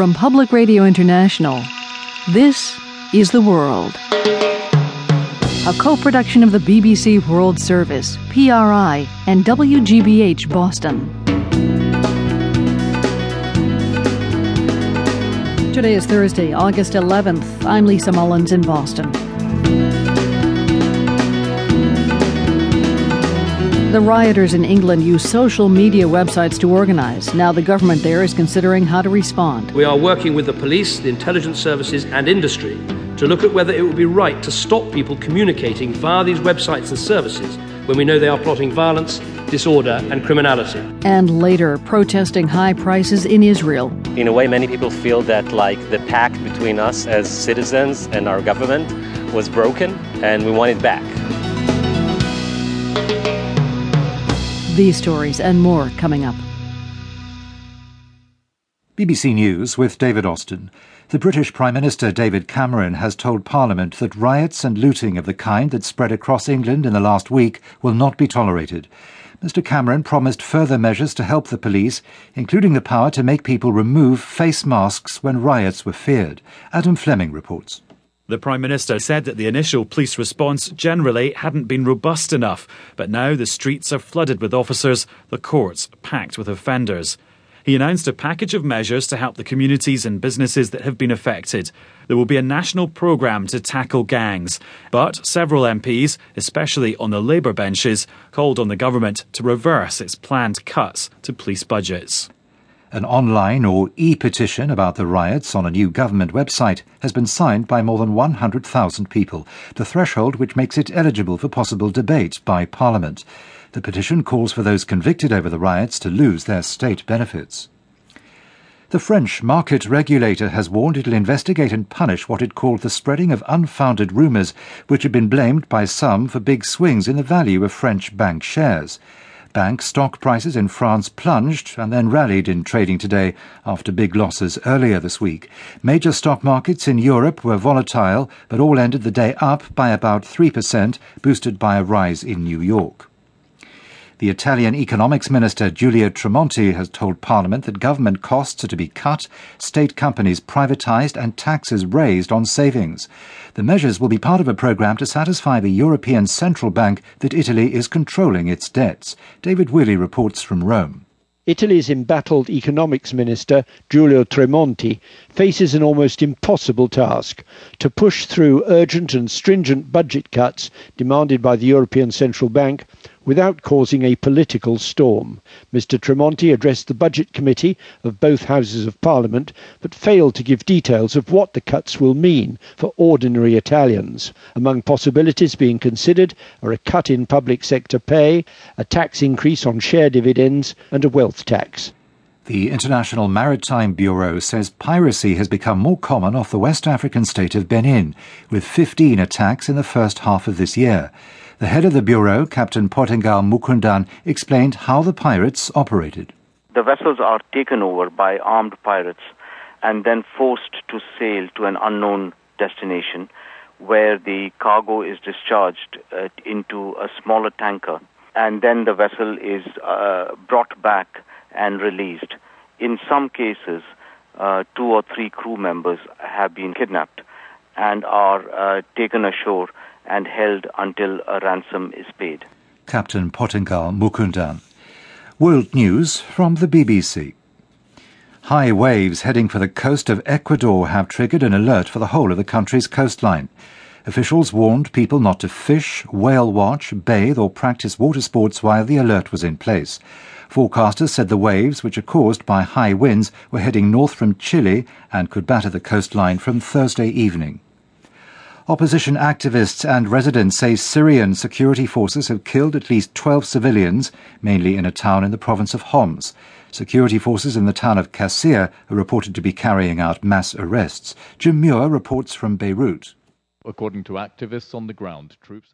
From Public Radio International, this is The World. A co production of the BBC World Service, PRI, and WGBH Boston. Today is Thursday, August 11th. I'm Lisa Mullins in Boston. The rioters in England use social media websites to organize. Now the government there is considering how to respond. We are working with the police, the intelligence services, and industry to look at whether it would be right to stop people communicating via these websites and services when we know they are plotting violence, disorder, and criminality. And later, protesting high prices in Israel. In a way, many people feel that, like, the pact between us as citizens and our government was broken, and we want it back. These stories and more coming up. BBC News with David Austin. The British Prime Minister David Cameron has told Parliament that riots and looting of the kind that spread across England in the last week will not be tolerated. Mr Cameron promised further measures to help the police, including the power to make people remove face masks when riots were feared. Adam Fleming reports. The Prime Minister said that the initial police response generally hadn't been robust enough, but now the streets are flooded with officers, the courts packed with offenders. He announced a package of measures to help the communities and businesses that have been affected. There will be a national programme to tackle gangs, but several MPs, especially on the Labour benches, called on the government to reverse its planned cuts to police budgets. An online or e petition about the riots on a new government website has been signed by more than 100,000 people, the threshold which makes it eligible for possible debate by Parliament. The petition calls for those convicted over the riots to lose their state benefits. The French market regulator has warned it'll investigate and punish what it called the spreading of unfounded rumours, which have been blamed by some for big swings in the value of French bank shares. Bank stock prices in France plunged and then rallied in trading today after big losses earlier this week. Major stock markets in Europe were volatile, but all ended the day up by about 3%, boosted by a rise in New York. The Italian economics minister Giulio Tremonti has told Parliament that government costs are to be cut, state companies privatised, and taxes raised on savings. The measures will be part of a programme to satisfy the European Central Bank that Italy is controlling its debts. David Willey reports from Rome. Italy's embattled economics minister, Giulio Tremonti, faces an almost impossible task to push through urgent and stringent budget cuts demanded by the European Central Bank without causing a political storm. Mr Tremonti addressed the Budget Committee of both Houses of Parliament, but failed to give details of what the cuts will mean for ordinary Italians. Among possibilities being considered are a cut in public sector pay, a tax increase on share dividends, and a wealth tax. The International Maritime Bureau says piracy has become more common off the West African state of Benin, with 15 attacks in the first half of this year. The head of the Bureau, Captain Pottengal Mukundan, explained how the pirates operated. The vessels are taken over by armed pirates and then forced to sail to an unknown destination where the cargo is discharged uh, into a smaller tanker and then the vessel is uh, brought back and released. In some cases, uh, two or three crew members have been kidnapped and are uh, taken ashore and held until a ransom is paid. Captain Pottengal Mukundan. World News from the BBC. High waves heading for the coast of Ecuador have triggered an alert for the whole of the country's coastline. Officials warned people not to fish, whale watch, bathe, or practice water sports while the alert was in place. Forecasters said the waves, which are caused by high winds, were heading north from Chile and could batter the coastline from Thursday evening. Opposition activists and residents say Syrian security forces have killed at least 12 civilians, mainly in a town in the province of Homs. Security forces in the town of Qasir are reported to be carrying out mass arrests. Jim Muir reports from Beirut. According to activists on the ground, troops